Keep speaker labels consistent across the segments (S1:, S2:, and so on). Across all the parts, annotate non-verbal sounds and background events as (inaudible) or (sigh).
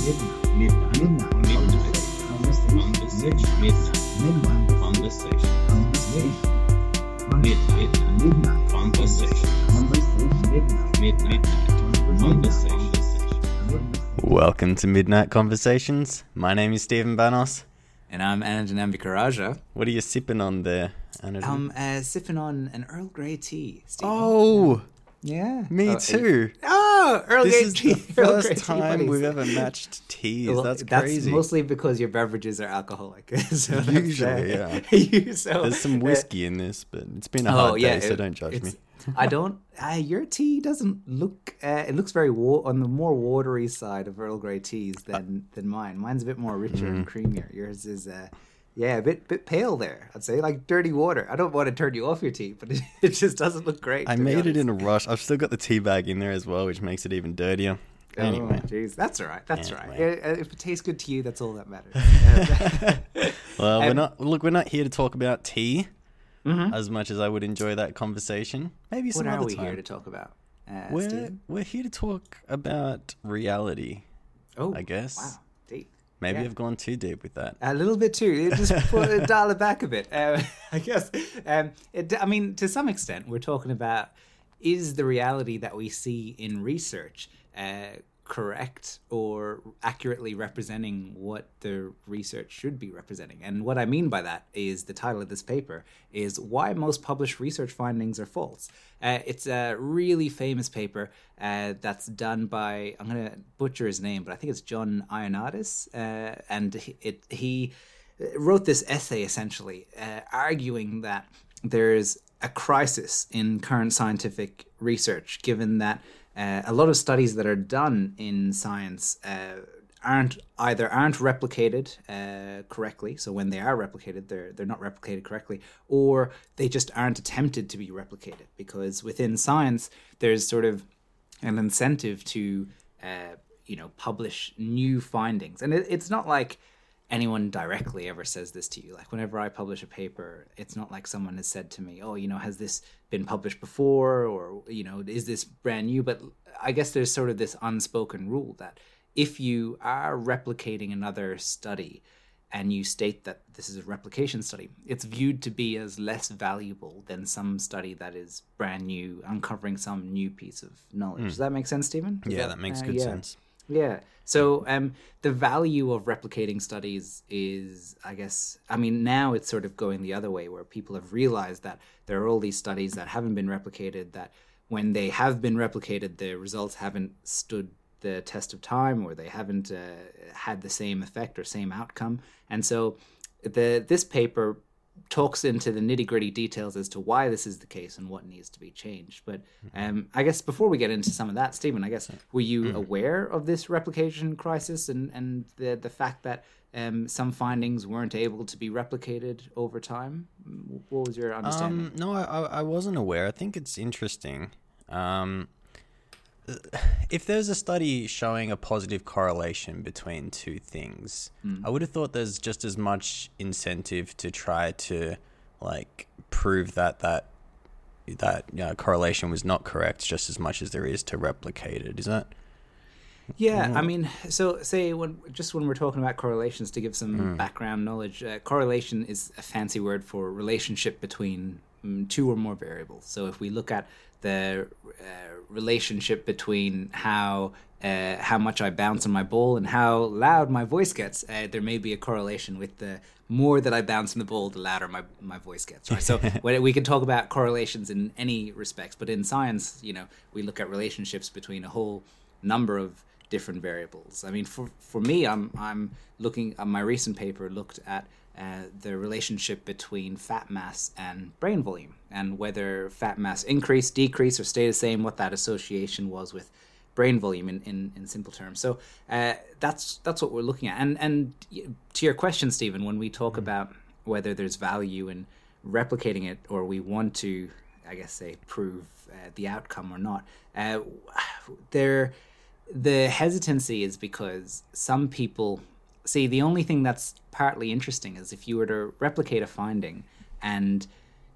S1: Midnight.
S2: Midnight.
S1: Midnight.
S2: Midnight.
S1: Conversation.
S2: Conversation.
S1: Midnight.
S2: Midnight.
S1: Conversation.
S2: Conversation. Midnight.
S1: Midnight.
S2: Conversation.
S1: Conversation.
S3: Welcome to Midnight Conversations. My name is Stephen Banos.
S4: And I'm Anjanambi Karaja.
S3: What are you sipping on there?
S4: I'm uh, sipping on an Earl Grey tea. Stephen.
S3: oh,
S4: yeah.
S3: me
S4: Oh, it-
S3: too.
S4: Oh, Earl
S3: This
S4: Grey
S3: is
S4: tea.
S3: the (laughs) first time
S4: buddies.
S3: we've ever matched teas.
S4: Well,
S3: that's crazy.
S4: mostly because your beverages are alcoholic. (laughs) so that's,
S3: Usually,
S4: uh,
S3: yeah. (laughs)
S4: you- so,
S3: There's some
S4: uh,
S3: whiskey in this, but it's been a hard day, so don't judge me.
S4: I don't. Uh, your tea doesn't look. Uh, it looks very wa- on the more watery side of Earl Grey teas than than mine. Mine's a bit more richer and
S3: Mm.
S4: creamier. Yours is. Uh, yeah, a bit bit pale there. I'd say like dirty water. I don't want to turn you off your tea, (laughs) but it, it just doesn't look great.
S3: I made it in a rush. I've still got the tea bag in there as well, which makes it even dirtier.
S4: Oh,
S3: Anyway,
S4: jeez, that's all right. That's all right.
S3: Anyway.
S4: Uh, If it tastes good to you, that's all that matters. (laughs)
S3: Well, we're
S4: Um,
S3: not. Look, we're not here to talk about tea
S4: Mhm.
S3: as much as I would enjoy that conversation. Maybe some
S4: what are
S3: other
S4: we
S3: time.
S4: here to talk about? Uh,
S3: we're
S4: Stephen?
S3: we're here to talk about reality.
S4: Oh,
S3: I guess.
S4: Wow.
S3: Maybe
S4: Yeah.
S3: I've gone too deep with that.
S4: A little bit too. Just (laughs) put, dial it back a bit. Uh, (laughs) I guess. Um, it, I mean, to some extent, we're talking about is the reality that we see in research uh, correct or accurately representing what the research should be representing? And what I mean by that is the title of this paper is why most published research findings are false. Uh, it's a really famous paper uh, that's done by I'm going to butcher his name, but I think it's John Ioannidis, uh, and he, it he wrote this essay essentially uh, arguing that there's a crisis in current scientific research, given that uh, a lot of studies that are done in science uh, aren't either aren't replicated uh, correctly. So when they are replicated, they're they're not replicated correctly, or they just aren't attempted to be replicated because within science there's sort of an incentive to uh, you know publish new findings, and it, it's not like anyone directly ever says this to you. Like whenever I publish a paper, it's not like someone has said to me, "Oh, you know, has this been published before?" or you know, "Is this brand new?" But I guess there's sort of this unspoken rule that if you are replicating another study and you state that this is a replication study, it's viewed to be as less valuable than some study that is brand new, uncovering some new piece of knowledge. Does that make sense, Stephen?
S3: Yeah, that makes
S4: uh,
S3: good
S4: yeah.
S3: sense.
S4: Yeah. So um, the value of replicating studies is, I guess, I mean, now it's sort of going the other way where people have realized that there are all these studies that haven't been replicated, that when they have been replicated, the results haven't stood the test of time or they haven't uh, had the same effect or same outcome. And so the this paper talks into the nitty gritty details as to why this is the case and what needs to be changed. But um, I guess before we get into some of that, Stephen, I guess were you aware of this replication crisis and and the the fact that um, some findings weren't able to be replicated over time? What was your understanding?
S3: Um, no, I, I I wasn't aware. I think it's interesting. Um, if there's a study showing a positive correlation between two things,
S4: Hmm.
S3: I would have thought there's just as much incentive to try to like prove that that that you know, correlation was not correct, just as much as there is to replicate it. Is that?
S4: Yeah, I mean, so say when just when we're talking about correlations, to give some
S3: Hmm.
S4: background knowledge, uh, correlation is a fancy word for relationship between mm, two or more variables. So if we look at the uh, relationship between how uh, how much I bounce on my ball and how loud my voice gets, uh, there may be a correlation with the more that I bounce on the ball, the louder my, my voice gets. Right. So (laughs) when we can talk about correlations in any respects, but in science, you know, we look at relationships between a whole number of different variables. I mean, for for me, I'm I'm looking. Uh, my recent paper looked at uh, the relationship between fat mass and brain volume, and whether fat mass increase, decrease, or stay the same. What that association was with brain volume in, in, in simple terms. So uh, that's that's what we're looking at. And and to your question, Stephen, when we talk about whether there's value in replicating it or we want to, I guess, say prove uh, the outcome or not, uh, there the hesitancy is because some people see the only thing that's partly interesting is if you were to replicate a finding and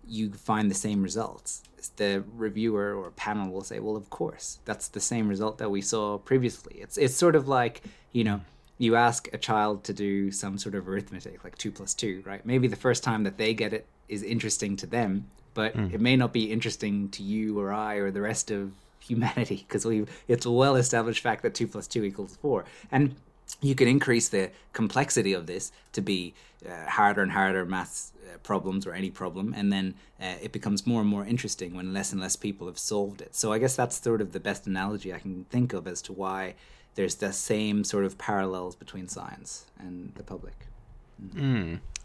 S4: you find the same results the reviewer or panel will say well of course that's the same result that we saw previously it's it's sort of like you know you ask a child to do some sort of arithmetic, like two plus two, right? Maybe the first time that they get it is interesting to them, but hmm. it may not be interesting to you or I or the rest of humanity because we it's a well established fact that two plus two equals four. And you can increase the complexity of this to be uh, harder and harder maths uh, problems or any problem, and then uh, it becomes more and more interesting when less and less people have solved it. So I guess that's sort of the best analogy I can think of as to why there's the same sort of parallels between science and the public.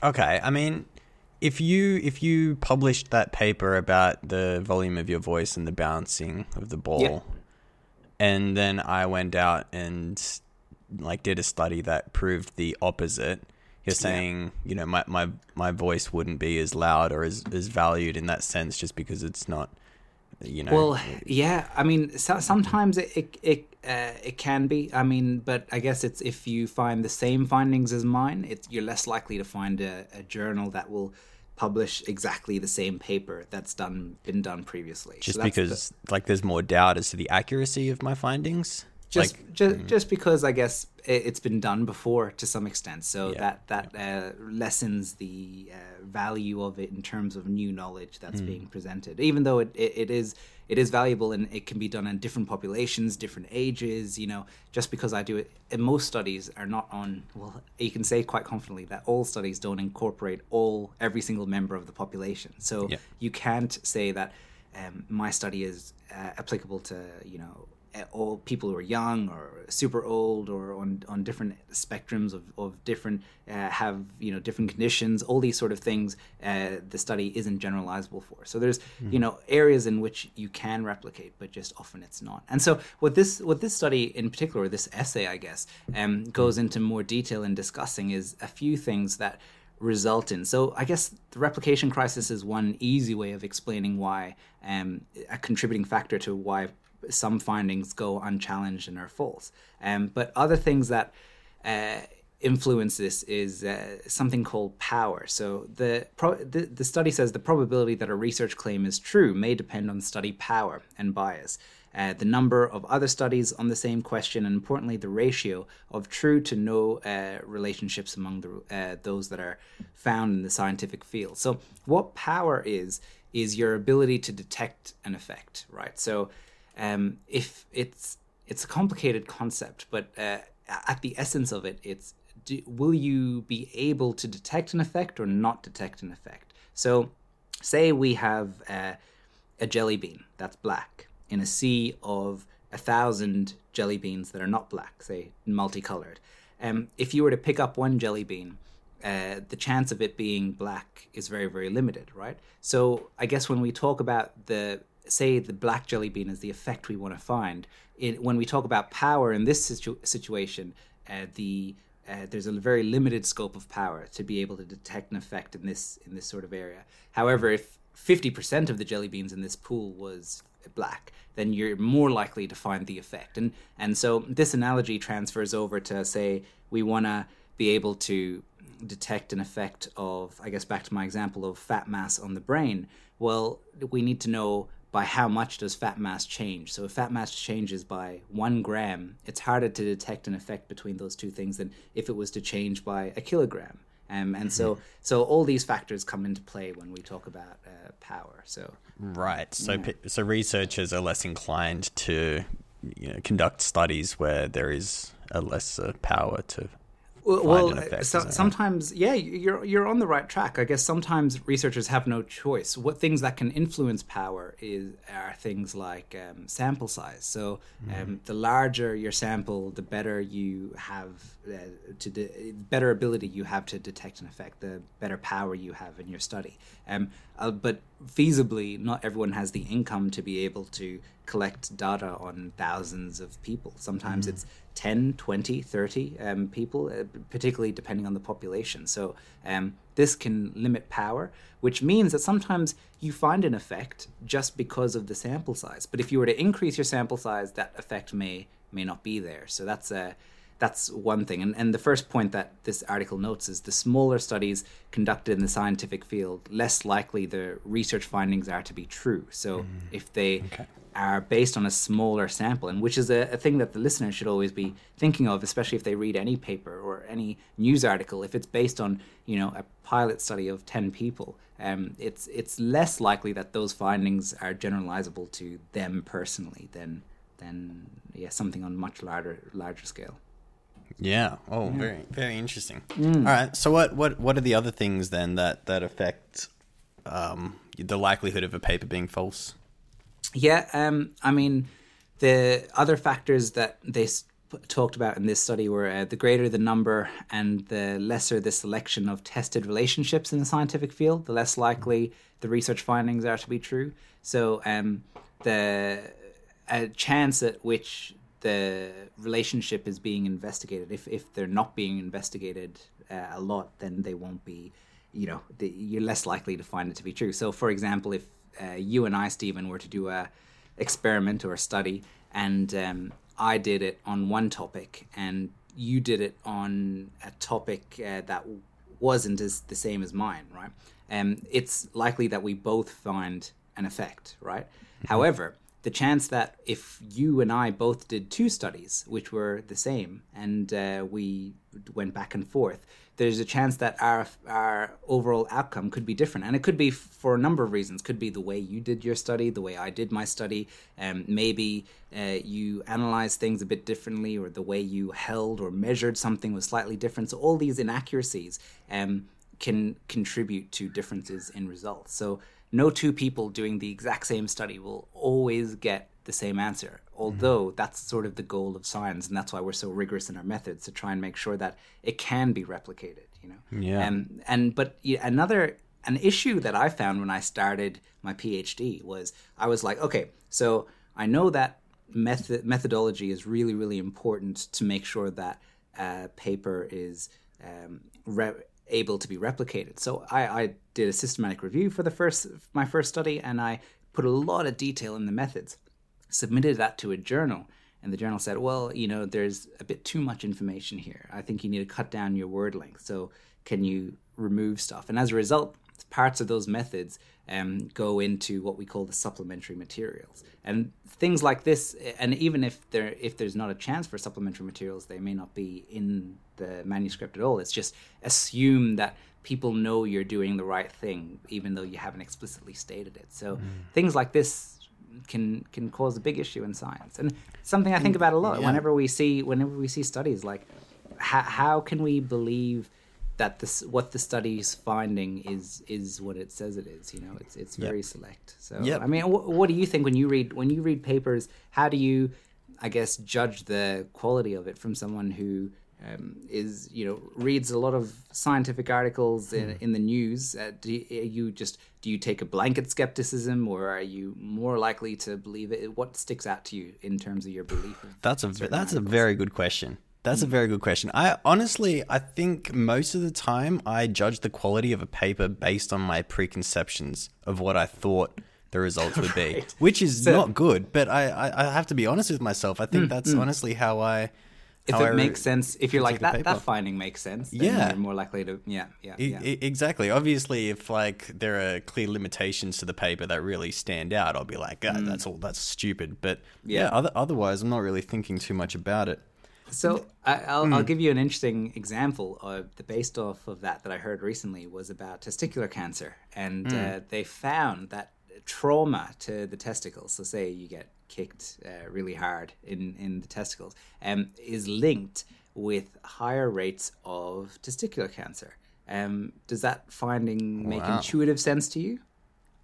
S3: Okay, I mean, if you if you published that paper about the volume of your voice and the bouncing of the ball,
S4: Yeah.
S3: and then I went out and like did a study that proved the opposite. You're saying, you know, my, my my voice wouldn't be as loud or as, as valued in that sense just because it's not, you know.
S4: Well, yeah. I mean, so, sometimes it it it, uh, it can be. I mean, but I guess it's if you find the same findings as mine, it's you're less likely to find a, a journal that will publish exactly the same paper that's done been done previously. So
S3: just
S4: the-
S3: because like there's more doubt as to the accuracy of my findings.
S4: Just
S3: like,
S4: just, just because I guess it, it's been done before to some extent, so
S3: Yeah,
S4: that that uh, lessens the uh, value of it in terms of new knowledge that's being presented. Even though it, it, it is it is valuable and it can be done in different populations, different ages. You know, just because I do it, and most studies are not on. Well, you can say quite confidently that all studies don't incorporate all every single member of the population. So
S3: Yeah.
S4: you can't say that um, my study is uh, applicable to you know all people who are young or super old or on on different spectrums of, of different uh, have you know different conditions all these sort of things uh, the study isn't generalizable for. So there's you know areas in which you can replicate but just often it's not. And so what this what this study in particular or this essay i guess um, goes into more detail in discussing is a few things that result in. So I guess the replication crisis is one easy way of explaining why um, a contributing factor to why some findings go unchallenged and are false. Um, but other things that uh, influence this is uh, something called power. So the, pro- the the study says the probability that a research claim is true may depend on study power and bias. Uh, the number of other studies on the same question, and importantly, the ratio of true to no uh, relationships among the, uh, those that are found in the scientific field. So, what power is, is your ability to detect an effect, right? So, um, if it's it's a complicated concept, but uh, at the essence of it, it's do, will you be able to detect an effect or not detect an effect? So, say we have uh, a jelly bean that's black in a sea of a thousand jelly beans that are not black, say multicolored. Um, if you were to pick up one jelly bean, uh, the chance of it being black is very, very limited, right? So I guess when we talk about the say the black jelly bean is the effect we want to find, it, when we talk about power in this situ- situation, uh, the uh, there's a very limited scope of power to be able to detect an effect in this in this sort of area. However, if 50% of the jelly beans in this pool was black, then you're more likely to find the effect. And and so this analogy transfers over to say we want to be able to detect an effect of I guess back to my example of fat mass on the brain. Well, we need to know by how much does fat mass change. So if fat mass changes by one gram, it's harder to detect an effect between those two things than if it was to change by a kilogram. Um, and so, so all these factors come into play when we talk about uh, power. So,
S3: Right. So pe so researchers are less inclined to you know, conduct studies where there is a lesser power to
S4: well,
S3: an effect.
S4: so, sometimes, yeah, you're you're on the right track. I guess sometimes researchers have no choice. What things that can influence power is are things like um, sample size. So,
S3: Mm-hmm.
S4: um, the larger your sample, the better you have uh, to de- better ability you have to detect an effect. The better power you have in your study. Um, uh, but feasibly, not everyone has the income to be able to collect data on thousands of people. Sometimes it's 10, 20, 30 um, people, uh, particularly depending on the population. So um, this can limit power, which means that sometimes you find an effect just because of the sample size. But if you were to increase your sample size, that effect may may not be there. So that's a that's one thing. And, and the first point that this article notes is the smaller studies conducted in the scientific field, less likely the research findings are to be true. So if they are based on a smaller sample, and which is a, a thing that the listener should always be thinking of, especially if they read any paper or any news article. If it's based on you know a pilot study of ten people, um, it's it's less likely that those findings are generalizable to them personally than than yeah something on much larger larger scale.
S3: Yeah. Oh, very very interesting.
S4: Mm.
S3: All right. So what what what are the other things then that that affect um, the likelihood of a paper being false?
S4: Yeah, um, I mean, the other factors that they talked about in this study were uh, the greater the number and the lesser the selection of tested relationships in the scientific field, the less likely the research findings are to be true. So, um, the a chance at which the relationship is being investigated, if if they're not being investigated uh, a lot, then they won't be you know the, you're less likely to find it to be true. So, for example, if uh, you and I, Stephen, were to do a experiment or a study, and um, I did it on one topic, and you did it on a topic uh, that wasn't as the same as mine, right? Um, it's likely that we both find an effect, right? However, the chance that if you and I both did two studies which were the same and uh, we went back and forth, there's a chance that our our overall outcome could be different, and it could be for a number of reasons. Could be the way you did your study, the way I did my study. Um, maybe uh, you analyzed things a bit differently, or the way you held or measured something was slightly different. So all these inaccuracies um, can contribute to differences in results. So no two people doing the exact same study will always get the same answer. Although that's sort of the goal of science, and that's why we're so rigorous in our methods to try and make sure that it can be replicated. You know.
S3: Yeah.
S4: Um, and but yeah, another an issue that I found when I started my PhD was I was like, okay, so I know that method methodology is really really important to make sure that a paper is um, re- able to be replicated. So I, I did a systematic review for the first my first study, and I put a lot of detail in the methods. Submitted that to a journal, and the journal said, "Well, you know, there's a bit too much information here. I think you need to cut down your word length. So can you remove stuff?" And as a result, parts of those methods um, go into what we call the supplementary materials and things like this and even if there if there's not a chance for supplementary materials they may not be in the manuscript at all it's just assume that people know you're doing the right thing even though you haven't explicitly stated it. So mm-hmm. things like this can can cause a big issue in science. And something i think about a lot
S3: yeah.
S4: whenever we see whenever we see studies like how, how can we believe that this what the study's finding is is what it says it is you know? It's it's very select. So
S3: Yep.
S4: i mean wh- what do you think when you read when you read papers how do you i guess judge the quality of it from someone who um, is you know reads a lot of scientific articles in, in the news uh, do you, are you just do you take a blanket skepticism or are you more likely to believe it what sticks out to you in terms of your belief of
S3: That's a that's a very good question. That's a very good question. I honestly, I think most of the time I judge the quality of a paper based on my preconceptions of what I thought the results would be, (laughs)
S4: Right.
S3: which is
S4: So-
S3: not good. But I, I, I have to be honest with myself. I think that's honestly how I.
S4: if
S3: how
S4: it makes sense if you're like that that finding makes sense
S3: Yeah.
S4: you're more likely to yeah yeah,
S3: E-
S4: yeah.
S3: exactly. Obviously, if like there are clear limitations to the paper that really stand out, I'll be like, ah, that's all. That's stupid. But yeah,
S4: Yeah.
S3: other, otherwise, I'm not really thinking too much about it.
S4: So I, I'll,
S3: Hmm.
S4: I'll give you an interesting example of the based off of that that I heard recently was about testicular cancer, and
S3: Hmm.
S4: uh, they found that trauma to the testicles. So say you get kicked uh, really hard in in the testicles, um, is linked with higher rates of testicular cancer. Um, does that finding make
S3: Wow.
S4: intuitive sense to you?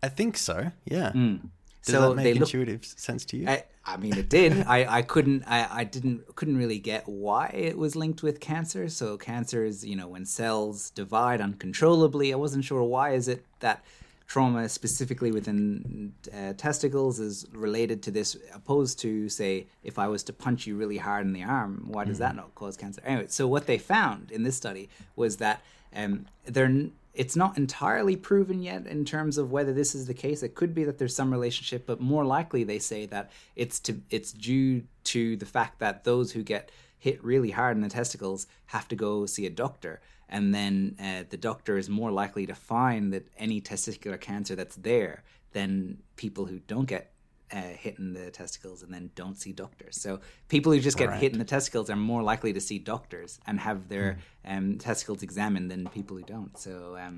S3: I think so. Yeah. Does
S4: Hmm. So
S3: that make
S4: they look-
S3: intuitive sense to you?
S4: I, I mean, it did. (laughs) I, I couldn't I, I didn't couldn't really get why it was linked with cancer. So cancer is you know when cells divide uncontrollably. I wasn't sure why is it that trauma specifically within uh, testicles is related to this opposed to say if I was to punch you really hard in the arm, why does that not cause cancer? Anyway, so what they found in this study was that um, they're it's not entirely proven yet in terms of whether this is the case. It could be that there's some relationship, but more likely they say that it's to it's due to the fact that those who get hit really hard in the testicles have to go see a doctor, and then uh, the doctor is more likely to find that any testicular cancer that's there than people who don't get uh, hit in the testicles and then don't see doctors. So people who just get
S3: Right.
S4: hit in the testicles are more likely to see doctors and have their
S3: Hmm.
S4: um, testicles examined than people who don't. So um,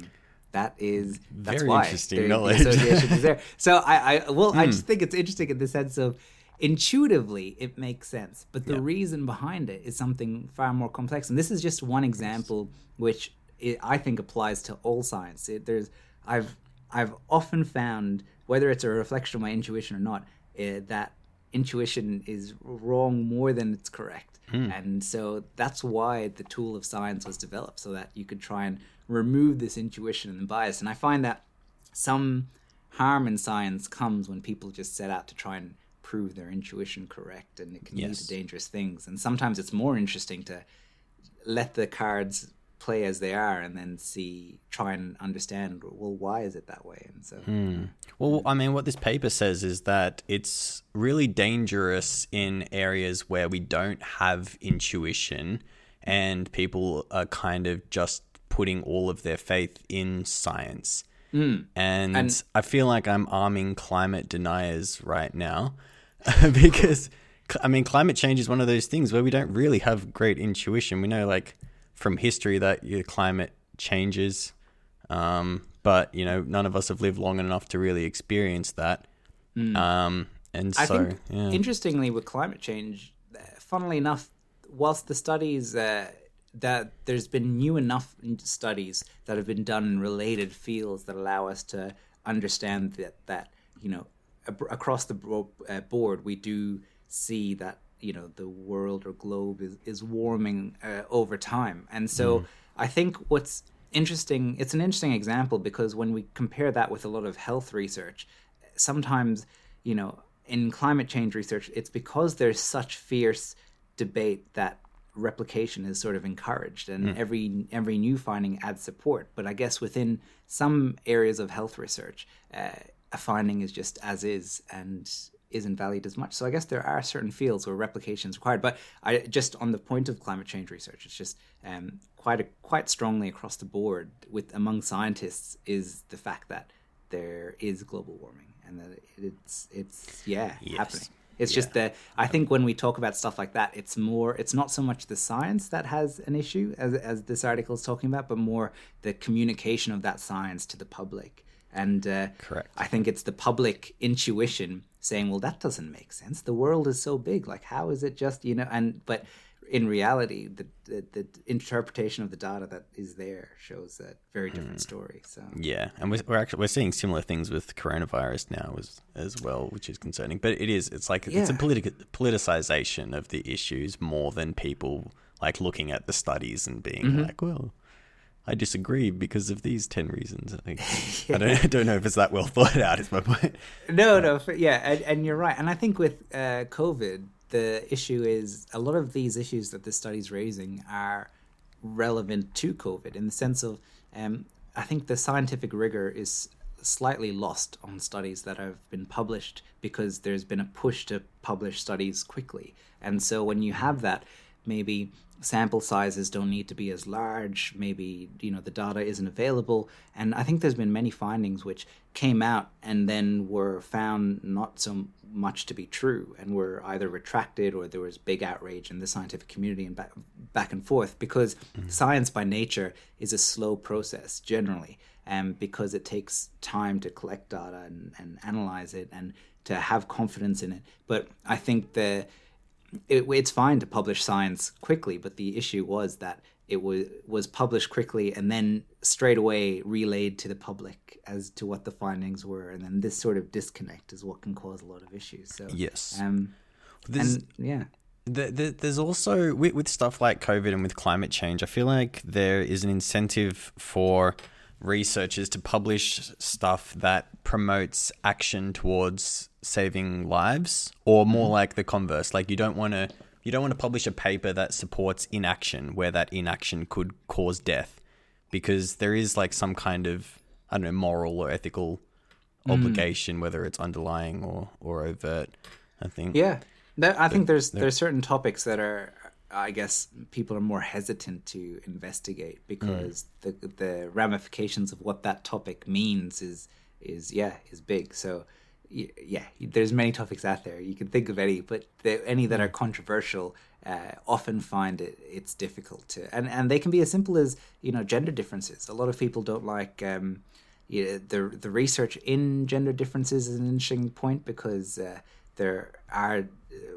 S4: that is that's
S3: Very
S4: why
S3: interesting
S4: the- the
S3: knowledge. Hmm.
S4: association is there. So I, I well, I just think it's interesting in the sense of intuitively it makes sense, but the
S3: Yeah.
S4: reason behind it is something far more complex. And this is just one example which it, I think applies to all science. It, there's I've I've often found whether it's a reflection of my intuition or not uh, that intuition is wrong more than it's correct. And so that's why the tool of science was developed so that you could try and remove this intuition and bias. And I find that some harm in science comes when people just set out to try and prove their intuition correct and it can lead to dangerous things. And sometimes it's more interesting to let the cards play as they are and then see try and understand well why is it that way? And so hmm.
S3: Well, I mean, what this paper says is that it's really dangerous in areas where we don't have intuition and people are kind of just putting all of their faith in science. Hmm. And,
S4: And-
S3: I feel like I'm arming climate deniers right now (laughs) because, I mean, climate change is one of those things where we don't really have great intuition. We know, like, from history that your climate changes. Um, but you know, none of us have lived long enough to really experience that. Um, and so,
S4: I think
S3: yeah.
S4: interestingly with climate change, uh, funnily enough, whilst the studies uh, that there's been new enough studies that have been done in related fields that allow us to understand that that you know across the uh, board we do see that you know the world or globe is is warming uh, over time, and so I think what's interesting it's an interesting example because when we compare that with a lot of health research sometimes you know in climate change research it's because there's such fierce debate that replication is sort of encouraged and every every new finding adds support. But i guess within some areas of health research uh, a finding is just as is and isn't valued as much so i guess there are certain fields where replication is required but i just on the point of climate change research it's just um, quite a, quite strongly across the board with among scientists is the fact that there is global warming and that it's it's yeah
S3: Yes.
S4: happening it's just that I think when we talk about stuff like that, it's more, it's not so much the science that has an issue as, as this article is talking about, but more the communication of that science to the public. And uh,
S3: Correct.
S4: I think it's the public intuition saying, well, that doesn't make sense. The world is so big. Like, how is it just, you know, and, but in reality, the, the, the interpretation of the data that is there shows a very different story. So,
S3: yeah, and we're, we're actually we're seeing similar things with coronavirus now as as well, which is concerning. But it is it's like it's a
S4: Yeah.
S3: politic politicization of the issues more than people like looking at the studies and being
S4: Mm-hmm.
S3: like, well. I disagree because of these ten reasons. I, think. (laughs) I don't, I don't know if it's that well thought out. Is my point.
S4: No, no, yeah, and, and you're right. And I think with uh, COVID, the issue is a lot of these issues that this study's raising are relevant to COVID in the sense of, um, I think the scientific rigor is slightly lost on studies that have been published because there's been a push to publish studies quickly. And so when you have that, maybe sample sizes don't need to be as large. Maybe you know the data isn't available. And i think there's been many findings which came out and then were found not so much to be true and were either retracted or there was big outrage in the scientific community and back, back and forth because mm. science by nature is a slow process generally. And because it takes time to collect data and, and analyze it and to have confidence in it. But i think the it, it's fine to publish science quickly, but the issue was that it was was published quickly and then straight away relayed to the public as to what the findings were, and then this sort of disconnect is what can cause a lot of issues. So
S3: Yes.
S4: um,
S3: There's-
S4: and yeah,
S3: The, the, there's also with, with stuff like COVID and with climate change, I feel like there is an incentive for researchers to publish stuff that promotes action towards saving lives, or more mm-hmm. like the converse. Like you don't want to you don't want to publish a paper that supports inaction, where that inaction could cause death, because there is like some kind of I don't know moral or ethical mm. obligation, whether it's underlying or or overt. I think.
S4: yeah. There, I think there's there's certain topics that are I guess people are more hesitant to investigate because mm. the the ramifications of what that topic means is is yeah is big. So yeah, there's many topics out there. You can think of any, but the, any that are controversial uh, often find it it's difficult to, and and they can be as simple as you know gender differences. A lot of people don't like. Um, the the research in gender differences is an interesting point because uh, there are,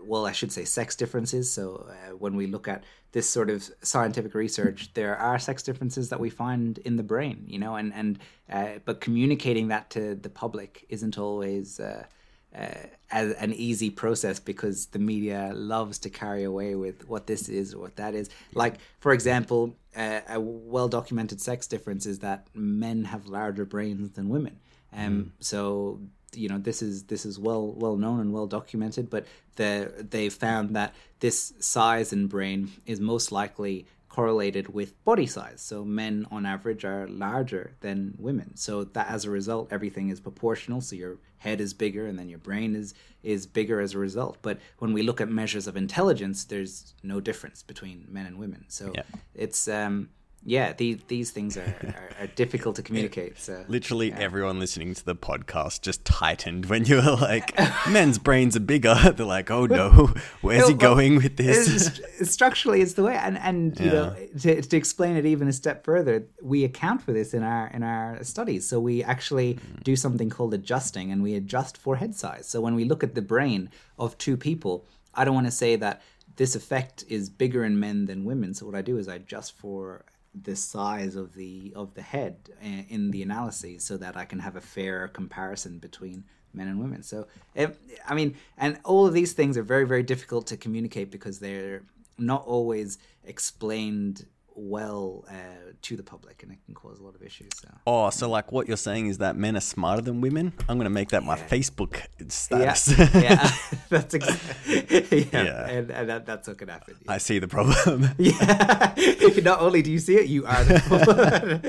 S4: well, I should say, sex differences. So uh, when we look at this sort of scientific research, there are sex differences that we find in the brain, you know, and and uh, but communicating that to the public isn't always. Uh, uh, as an easy process because the media loves to carry away with what this is or what that is. Like, for example, uh, a well documented sex difference is that men have larger brains than women. Um, So you know this is this is well well known and well documented, but the they found that this size in brain is most likely correlated with body size. So men on average are larger than women. So that as a result, everything is proportional. So your head is bigger and then your brain is is bigger as a result. But when we look at measures of intelligence, there's no difference between men and women. So
S3: Yeah.
S4: it's um yeah, these these things are, are, are difficult to communicate. So
S3: Literally everyone listening to the podcast just tightened when you were like, (laughs) men's brains are bigger. (laughs) They're like, oh no, (laughs) where's he going with this?
S4: it's- structurally it's the way and and you know to, to explain it even a step further we account for this in our in our studies so we actually mm. do something called adjusting and we adjust for head size so when we look at the brain of two people i don't want to say that this effect is bigger in men than women so what i do is i adjust for the size of the of the head eh, in the analyses so that i can have a fair comparison between men and women. So, if, I mean, and all of these things are very, very difficult to communicate because they're not always explained well uh, to the public, and it can cause a lot of issues. So,
S3: Oh, so like what you're saying is that men are smarter than women? I'm going to make that my Facebook
S4: yeah,
S3: status.
S4: yeah, (laughs) (laughs) that's ex- (laughs) yeah,
S3: Yeah.
S4: and, and that, that's what can happen.
S3: I see the problem.
S4: Yeah. Not only do you see it, you are the problem.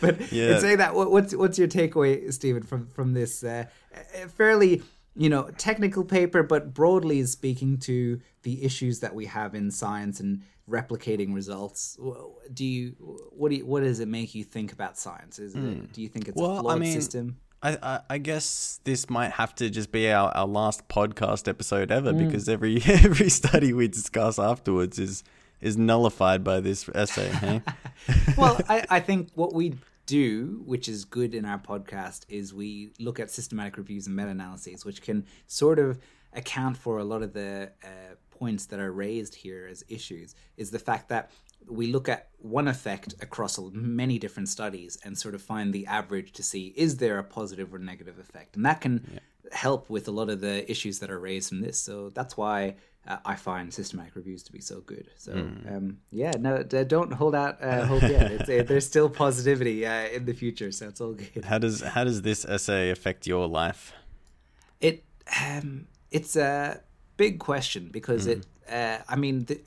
S4: but
S3: Yeah.
S4: in saying that, what, what's what's your takeaway, Stephen, from from this uh, uh, fairly you know technical paper, but broadly is speaking to the issues that we have in science and replicating results? Do you what do you, what does it make you think about science? Is it, do you think it's a.
S3: Well, I
S4: flawed
S3: mean,
S4: system?
S3: I, I, I guess this might have to just be our, our last podcast episode ever
S4: Mm.
S3: because every (laughs) every study we discuss afterwards is is nullified by this essay. Hey? (laughs)
S4: well, I, I think what we do, which is good in our podcast, is we look at systematic reviews and meta analyses, which can sort of account for a lot of the uh, points that are raised here as issues. Is the fact that we look at one effect across many different studies and sort of find the average to see is there a positive or negative effect, and that can help with a lot of the issues that are raised from this. So that's why uh, I find systematic reviews to be so good. So um, yeah, no, don't hold out uh, hope yet. It's, uh, there's still positivity uh, in the future, so it's all good.
S3: How does how does this essay affect your life?
S4: It um, it's a big question because it. Uh, I mean, the,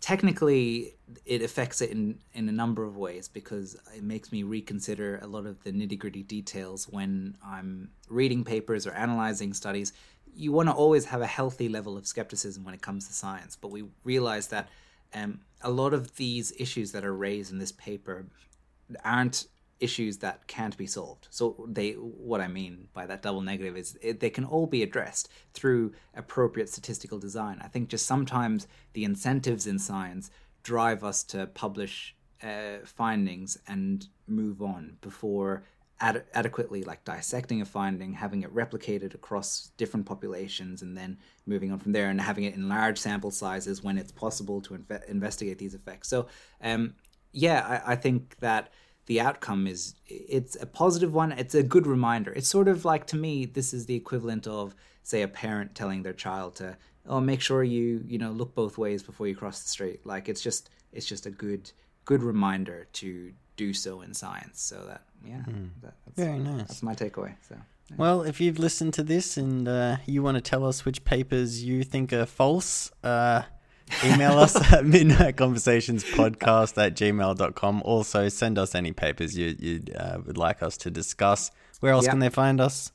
S4: technically, it affects it in in a number of ways because it makes me reconsider a lot of the nitty gritty details when I'm reading papers or analyzing studies. You want to always have a healthy level of skepticism when it comes to science, but we realize that um, a lot of these issues that are raised in this paper aren't issues that can't be solved. So they what I mean by that double negative is it, they can all be addressed through appropriate statistical design. I think just sometimes the incentives in science drive us to publish uh, findings and move on before ad- adequately like dissecting a finding, having it replicated across different populations, and then moving on from there and having it in large sample sizes when it's possible to inve- investigate these effects. So, um, yeah, I, I think that the outcome is it's a positive one. It's a good reminder. It's sort of like to me, this is the equivalent of say a parent telling their child to oh make sure you you know look both ways before you cross the street. Like it's just it's just a good good reminder to do so in science. So that yeah, that, that's,
S3: Very nice.
S4: that's my takeaway. So.
S3: Well, if you've listened to this and uh, you want to tell us which papers you think are false, uh, email us (laughs) at midnightconversationspodcast at gmail.com. Also, send us any papers you, you uh, would like us to discuss. Where else
S4: Yeah.
S3: can they find us?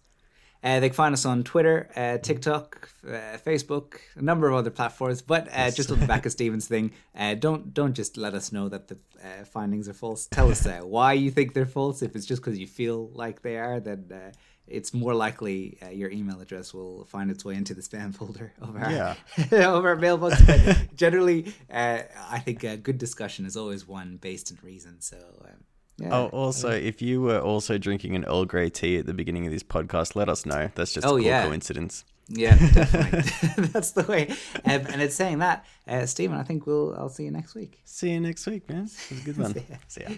S4: Uh, they can find us on Twitter, uh, TikTok, uh, Facebook, a number of other platforms. But uh, just on the back of Stephen's thing, uh, don't don't just let us know that the uh, findings are false. Tell us uh, why you think they're false. If it's just because you feel like they are, then uh, it's more likely uh, your email address will find its way into the spam (laughs) folder of our
S3: Yeah. (laughs)
S4: of our mailbox. But (laughs) generally, uh, I think a good discussion is always one based in reason. So. Um, yeah.
S3: Oh, also, if you were also drinking an Earl Grey tea at the beginning of this podcast, let us know. That's just
S4: Oh,
S3: a cool
S4: yeah.
S3: coincidence.
S4: Yeah, definitely. That's the way. Um, and it's saying that, uh, Stephen. I think we'll. I'll see you next week.
S3: See you next week, man. It was a good one.
S4: See ya.
S3: See ya.